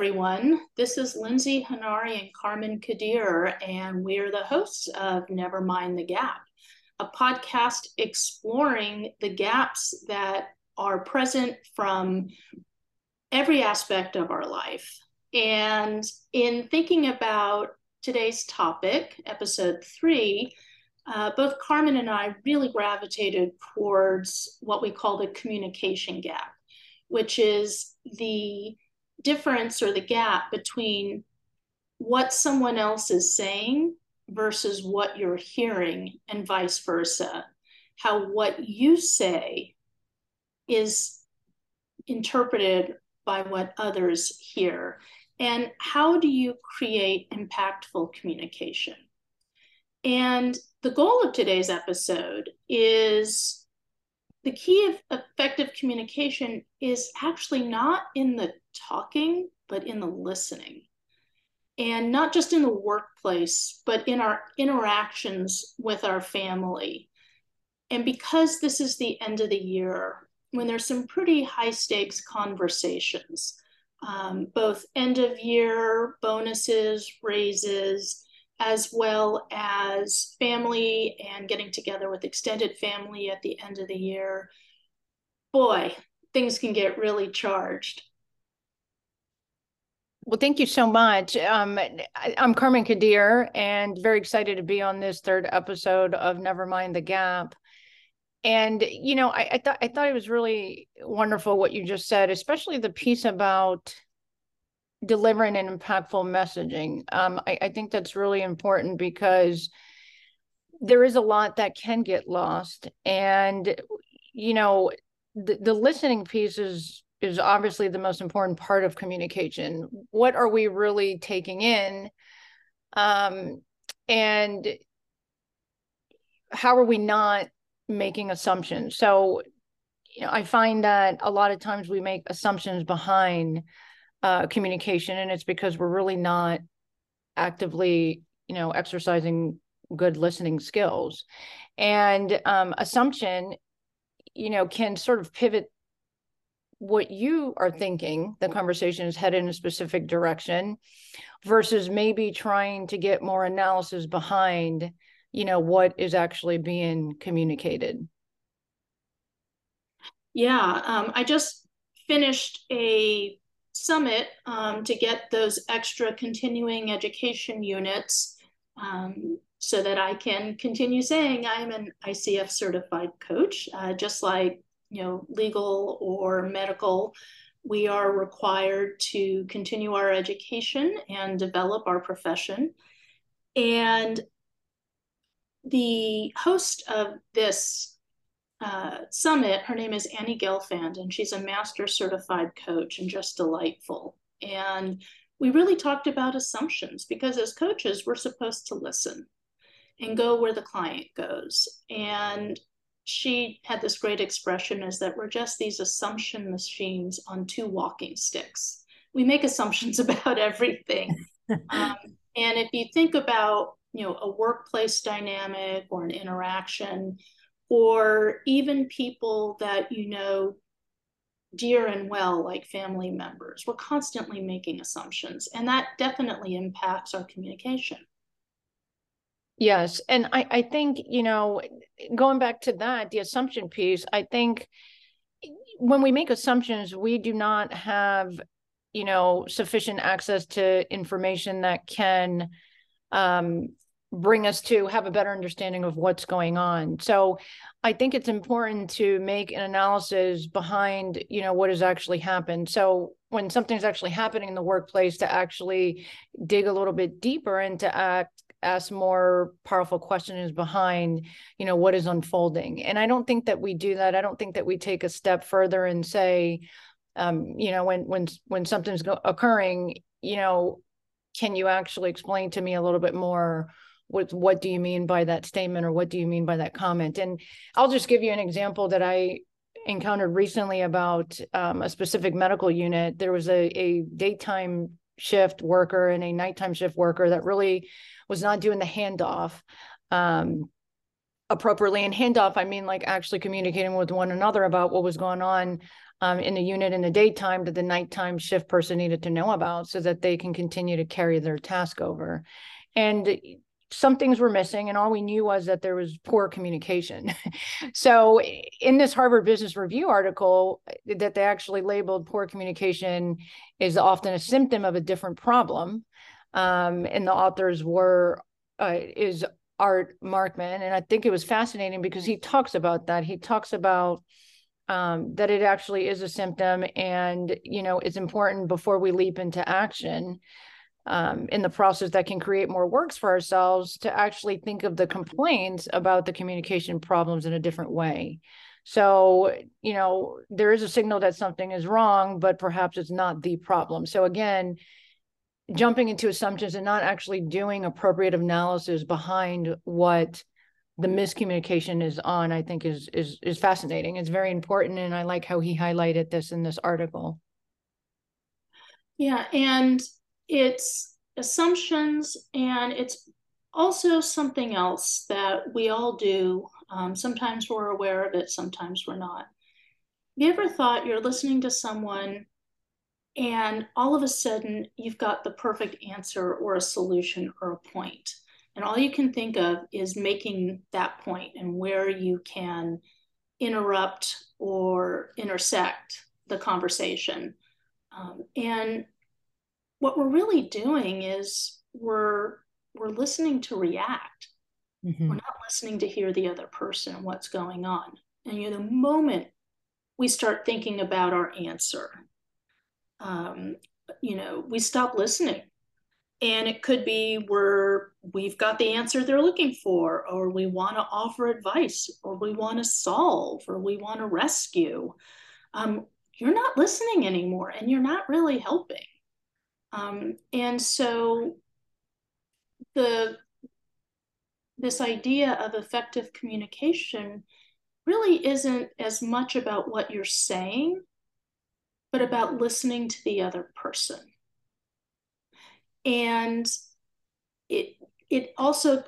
everyone. This is Lindsay Hanari and Carmen Kadir, and we're the hosts of Never Mind the Gap, a podcast exploring the gaps that are present from every aspect of our life. And in thinking about today's topic, episode three, uh, both Carmen and I really gravitated towards what we call the communication gap, which is the difference or the gap between what someone else is saying versus what you're hearing, and vice versa. How what you say is interpreted by what others hear. And how do you create impactful communication? And the goal of today's episode is the key of effective communication is actually not in the talking, but in the listening. And not just in the workplace, but in our interactions with our family. And because this is the end of the year, when there's some pretty high stakes conversations, um, both end of year bonuses, raises, as well as family and getting together with extended family at the end of the year, boy, things can get really charged. Well, thank you so much. Um, I, am Carmen Kadir and very excited to be on this third episode of Never Mind the Gap. And you know, I, I thought I thought it was really wonderful what you just said, especially the piece about delivering an impactful messaging. Um, I, I think that's really important because there is a lot that can get lost, and you know, the, the listening piece is is obviously the most important part of communication. What are we really taking in? Um, and how are we not making assumptions? So, you know, I find that a lot of times we make assumptions behind uh, communication, and it's because we're really not actively, you know, exercising good listening skills. And um, assumption, you know, can sort of pivot what you are thinking the conversation is headed in a specific direction versus maybe trying to get more analysis behind you know what is actually being communicated yeah um, i just finished a summit um, to get those extra continuing education units um, so that i can continue saying i'm an icf certified coach uh, just like you know, legal or medical, we are required to continue our education and develop our profession. And the host of this uh, summit, her name is Annie Gelfand, and she's a master certified coach and just delightful. And we really talked about assumptions because as coaches, we're supposed to listen and go where the client goes. And she had this great expression is that we're just these assumption machines on two walking sticks. We make assumptions about everything. um, and if you think about, you know, a workplace dynamic or an interaction, or even people that you know dear and well, like family members, we're constantly making assumptions. And that definitely impacts our communication. Yes. And I, I think, you know, going back to that, the assumption piece, I think when we make assumptions, we do not have, you know, sufficient access to information that can um, bring us to have a better understanding of what's going on. So I think it's important to make an analysis behind, you know, what has actually happened. So when something's actually happening in the workplace, to actually dig a little bit deeper and to act ask more powerful questions behind you know what is unfolding and i don't think that we do that i don't think that we take a step further and say um, you know when when when something's go- occurring you know can you actually explain to me a little bit more what what do you mean by that statement or what do you mean by that comment and i'll just give you an example that i encountered recently about um, a specific medical unit there was a, a daytime shift worker and a nighttime shift worker that really was not doing the handoff um, appropriately. And handoff, I mean like actually communicating with one another about what was going on um, in the unit in the daytime that the nighttime shift person needed to know about so that they can continue to carry their task over. And some things were missing and all we knew was that there was poor communication. So in this harvard business review article that they actually labeled poor communication is often a symptom of a different problem um, and the authors were uh, is art markman and i think it was fascinating because he talks about that. He talks about um, that it actually is a symptom and you know it's important before we leap into action um, in the process that can create more works for ourselves to actually think of the complaints about the communication problems in a different way. So, you know, there is a signal that something is wrong, but perhaps it's not the problem. So, again, jumping into assumptions and not actually doing appropriate analysis behind what the miscommunication is on, I think is is is fascinating. It's very important, and I like how he highlighted this in this article. Yeah, and it's assumptions and it's also something else that we all do. Um, sometimes we're aware of it, sometimes we're not. Have you ever thought you're listening to someone and all of a sudden you've got the perfect answer or a solution or a point, and all you can think of is making that point and where you can interrupt or intersect the conversation. Um, and what we're really doing is we're we're listening to react. Mm-hmm. We're not listening to hear the other person and what's going on. And you know, the moment we start thinking about our answer, um, you know, we stop listening. And it could be where we've got the answer they're looking for, or we want to offer advice, or we want to solve, or we want to rescue. Um, you're not listening anymore, and you're not really helping. Um, and so the this idea of effective communication really isn't as much about what you're saying, but about listening to the other person. And it it also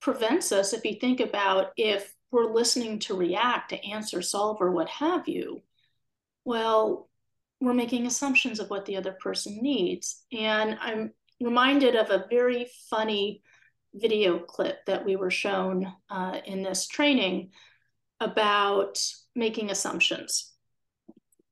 prevents us, if you think about if we're listening to react, to answer, solve, or what have you, well, we're making assumptions of what the other person needs. And I'm reminded of a very funny video clip that we were shown uh, in this training about making assumptions.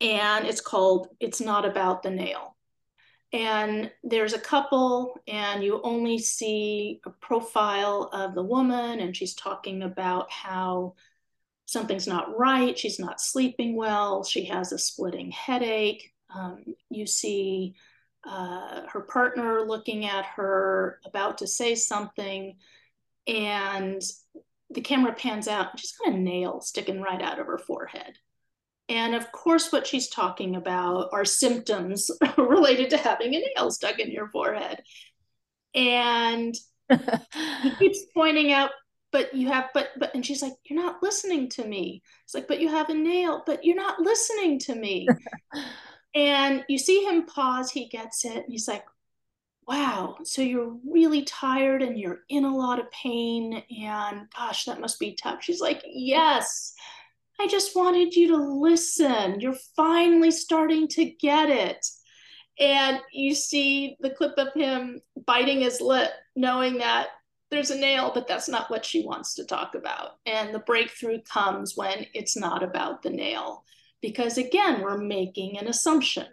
And it's called It's Not About the Nail. And there's a couple, and you only see a profile of the woman, and she's talking about how something's not right. She's not sleeping well. She has a splitting headache. Um, you see uh, her partner looking at her, about to say something, and the camera pans out and she's got a nail sticking right out of her forehead. And of course, what she's talking about are symptoms related to having a nail stuck in your forehead. And he keeps pointing out but you have but but and she's like you're not listening to me. It's like but you have a nail but you're not listening to me. And you see him pause he gets it and he's like wow so you're really tired and you're in a lot of pain and gosh that must be tough. She's like yes i just wanted you to listen. You're finally starting to get it. And you see the clip of him biting his lip knowing that there's a nail, but that's not what she wants to talk about. And the breakthrough comes when it's not about the nail, because again, we're making an assumption.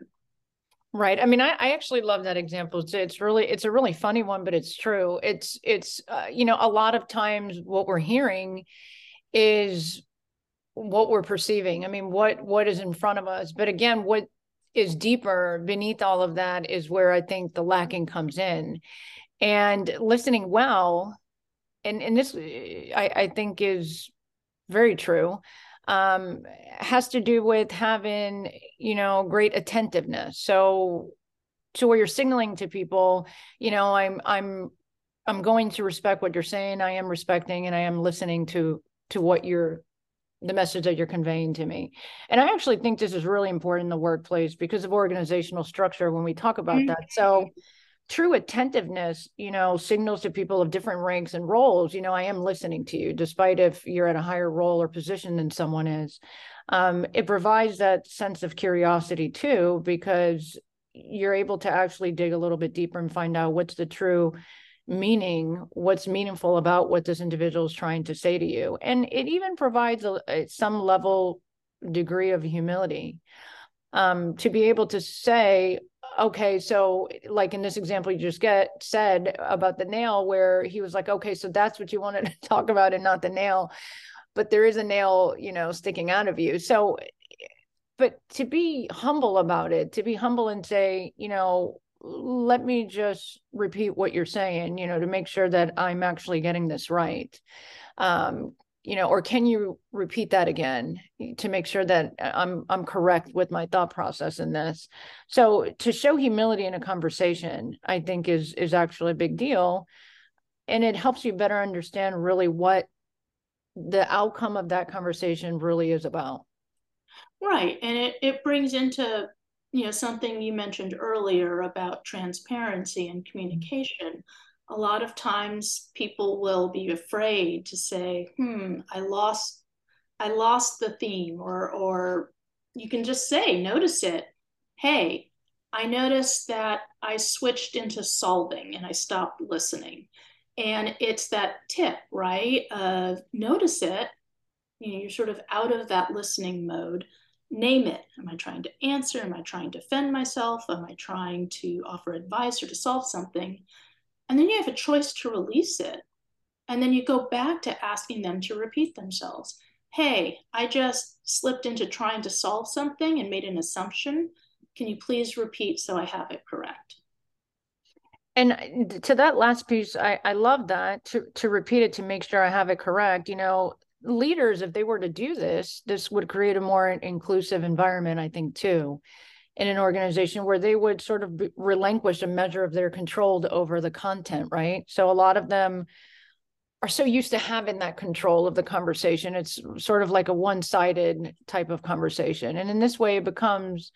Right. I mean, I, I actually love that example. It's, it's really, it's a really funny one, but it's true. It's, it's, uh, you know, a lot of times what we're hearing is what we're perceiving. I mean, what, what is in front of us. But again, what is deeper beneath all of that is where I think the lacking comes in and listening well and and this i i think is very true um has to do with having you know great attentiveness. So to where you're signaling to people you know i'm i'm i'm going to respect what you're saying i am respecting and i am listening to to what you're the message that you're conveying to me. And i actually think this is really important in the workplace because of organizational structure when we talk about mm-hmm. that. So true attentiveness, you know, signals to people of different ranks and roles, you know, I am listening to you, despite if you're at a higher role or position than someone is. Um, it provides that sense of curiosity too, because you're able to actually dig a little bit deeper and find out what's the true meaning, what's meaningful about what this individual is trying to say to you. And it even provides a, a some level degree of humility um, to be able to say, okay, so like in this example you just get said about the nail, where he was like, okay, so that's what you wanted to talk about and not the nail, but there is a nail, you know, sticking out of you. So, but to be humble about it, to be humble and say, you know, let me just repeat what you're saying, you know, to make sure that I'm actually getting this right. Um, you know or can you repeat that again to make sure that uh, i'm i'm correct with my thought process in this? So to show humility in a conversation i think is is actually a big deal. And it helps you better understand really what the outcome of that conversation really is about. Right. And it it brings into you know something you mentioned earlier about transparency and communication a lot of times people will be afraid to say, hmm, I lost I lost the theme or or you can just say, notice it. Hey, I noticed that I switched into solving and I stopped listening. And it's that tip, right? Of notice it. You know, you're sort of out of that listening mode. Name it. Am I trying to answer? Am I trying to defend myself? Am I trying to offer advice or to solve something? And then you have a choice to release it. And then you go back to asking them to repeat themselves. Hey, I just slipped into trying to solve something and made an assumption. Can you please repeat so I have it correct? And uh, to that last piece, I, I love that to, to repeat it to make sure I have it correct. You know, leaders, if they were to do this, this would create a more inclusive environment, I think, too in an organization where they would sort of relinquish a measure of their control over the content, right? So a lot of them are so used to having that control of the conversation. It's sort of like a one-sided type of conversation. And in this way, it becomes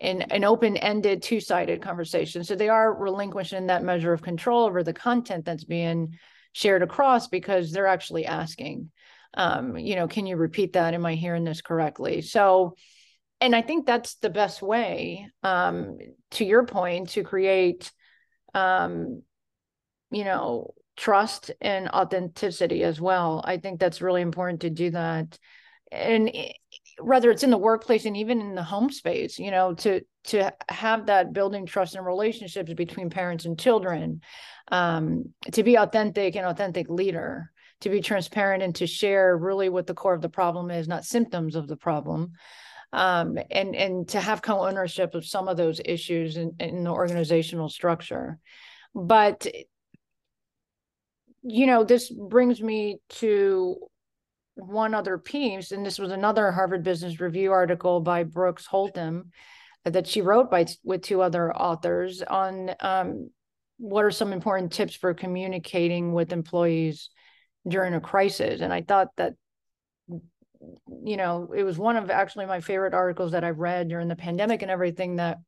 an, an open-ended, two-sided conversation. So they are relinquishing that measure of control over the content that's being shared across because they're actually asking, um, you know, can you repeat that? Am I hearing this correctly? So and I think that's the best way, um, to your point, to create, um, you know, trust and authenticity as well. I think that's really important to do that, and whether it's in the workplace and even in the home space, you know, to to have that building trust and relationships between parents and children, um, to be authentic and authentic leader to be transparent and to share really what the core of the problem is, not symptoms of the problem um, and and to have co-ownership of some of those issues in, in the organizational structure. But you know, this brings me to one other piece, and this was another Harvard Business Review article by Brooks Holtom that she wrote by with two other authors on um, what are some important tips for communicating with employees during a crisis. And I thought that you know, it was one of actually my favorite articles that I've read during the pandemic and everything that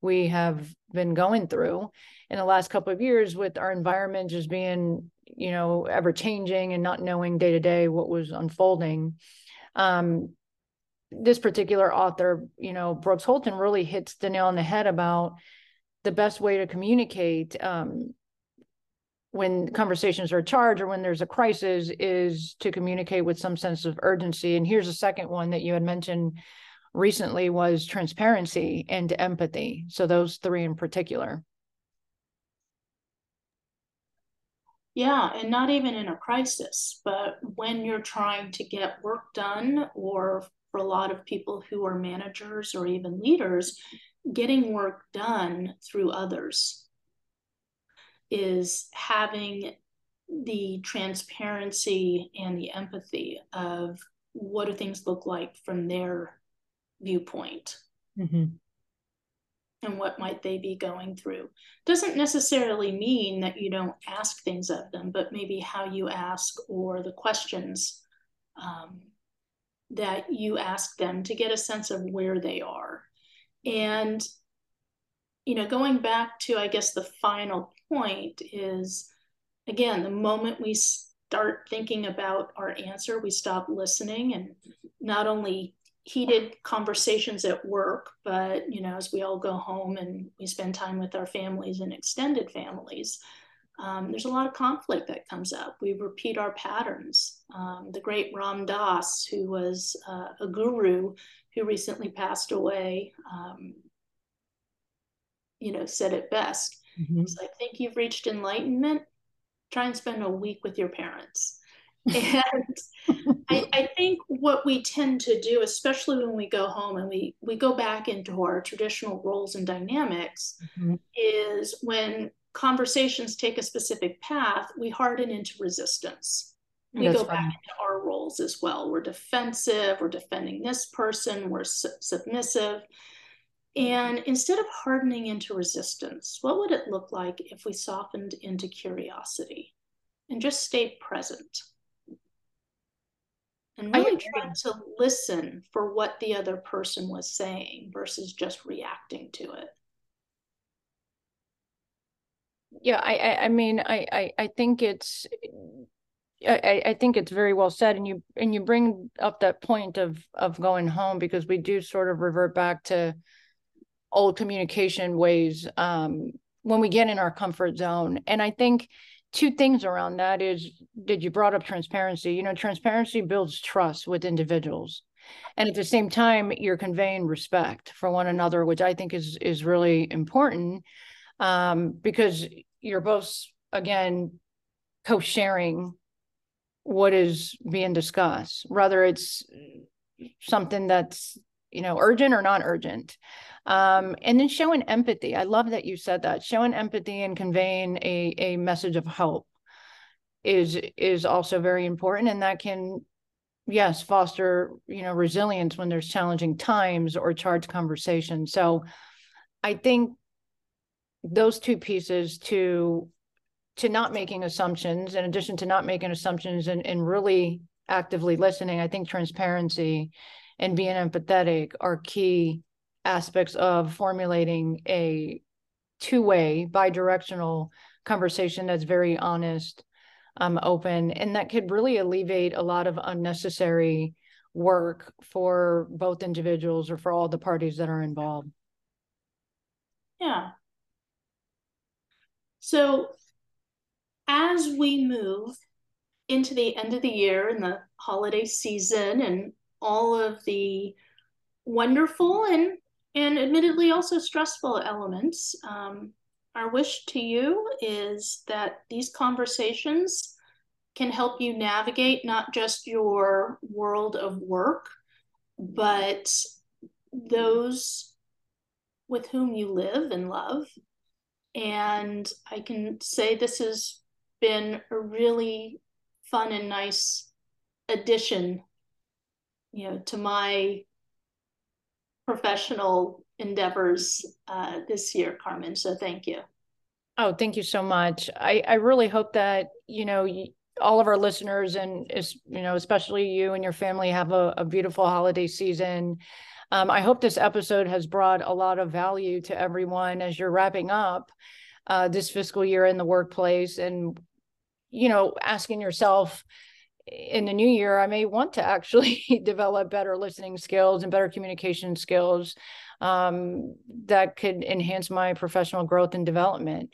we have been going through in the last couple of years with our environment just being, you know, ever changing and not knowing day to day what was unfolding. Um, this particular author, you know, Brooks Holtom really hits the nail on the head about the best way to communicate um, when conversations are charged or when there's a crisis is to communicate with some sense of urgency. And here's a second one that you had mentioned recently was transparency and empathy. So those three in particular. Yeah and not even in a crisis but when you're trying to get work done or for a lot of people who are managers or even leaders getting work done through others is having the transparency and the empathy of what do things look like from their viewpoint mm-hmm. and what might they be going through doesn't necessarily mean that you don't ask things of them but maybe how you ask or the questions um, that you ask them to get a sense of where they are and you know, going back to, I guess, the final point is again, the moment we start thinking about our answer, we stop listening and not only heated conversations at work, but, you know, as we all go home and we spend time with our families and extended families, um, there's a lot of conflict that comes up. We repeat our patterns. Um, the great Ram Dass, who was uh, a guru who recently passed away, um, you know, said it best. Mm-hmm. So I think you've reached enlightenment. Try and spend a week with your parents. and I, I, think what we tend to do, especially when we go home and we we go back into our traditional roles and dynamics, mm-hmm. is when conversations take a specific path, we harden into resistance. We That's go funny. back into our roles as well. We're defensive. We're defending this person. We're su- submissive. And instead of hardening into resistance, what would it look like if we softened into curiosity and just stayed present? And really tried to listen for what the other person was saying versus just reacting to it. Yeah, I, I, I mean, I, I, I think it's, I, I think it's very well said, and you and you bring up that point of of going home because we do sort of revert back to old communication ways um, when we get in our comfort zone. And I think two things around that is did you brought up transparency. You know, transparency builds trust with individuals. And at the same time, you're conveying respect for one another, which I think is is really important um, because you're both again co-sharing what is being discussed, whether it's something that's you know urgent or not urgent. Um, and then showing empathy. I love that you said that. Showing empathy and conveying a, a message of hope is is also very important. And that can yes foster you know resilience when there's challenging times or charged conversations. So i think those two pieces to to not making assumptions in addition to not making assumptions and, and really actively listening i think transparency and being empathetic are key aspects of formulating a two-way bi-directional conversation that's very honest um, open and that could really alleviate a lot of unnecessary work for both individuals or for all the parties that are involved. Yeah. So as we move into the end of the year and the holiday season and all of the wonderful and and admittedly also stressful elements. Um, our wish to you is that these conversations can help you navigate not just your world of work, but those with whom you live and love. And I can say this has been a really fun and nice addition you know, to my professional endeavors uh, this year, Carmen. So thank you. Oh, thank you so much. I, I really hope that, you know, all of our listeners and you know, especially you and your family have a, a beautiful holiday season. Um, I hope this episode has brought a lot of value to everyone as you're wrapping up uh, this fiscal year in the workplace and, you know, asking yourself, in the new year, I may want to actually develop better listening skills and better communication skills um, that could enhance my professional growth and development.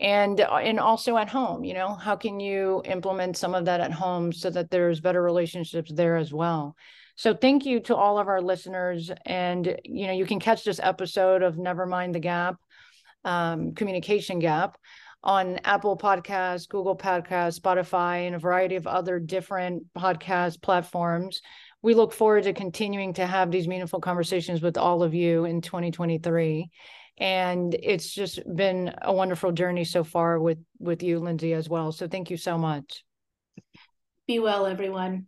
And uh, and also at home, you know, how can you implement some of that at home so that there's better relationships there as well? So thank you to all of our listeners, and you know, you can catch this episode of Never Mind the Gap, um, Communication Gap on Apple Podcasts, Google Podcasts, Spotify, and a variety of other different podcast platforms. We look forward to continuing to have these meaningful conversations with all of you in 2023. And it's just been a wonderful journey so far with with you, Lindsay, as well. So thank you so much. Be well, everyone.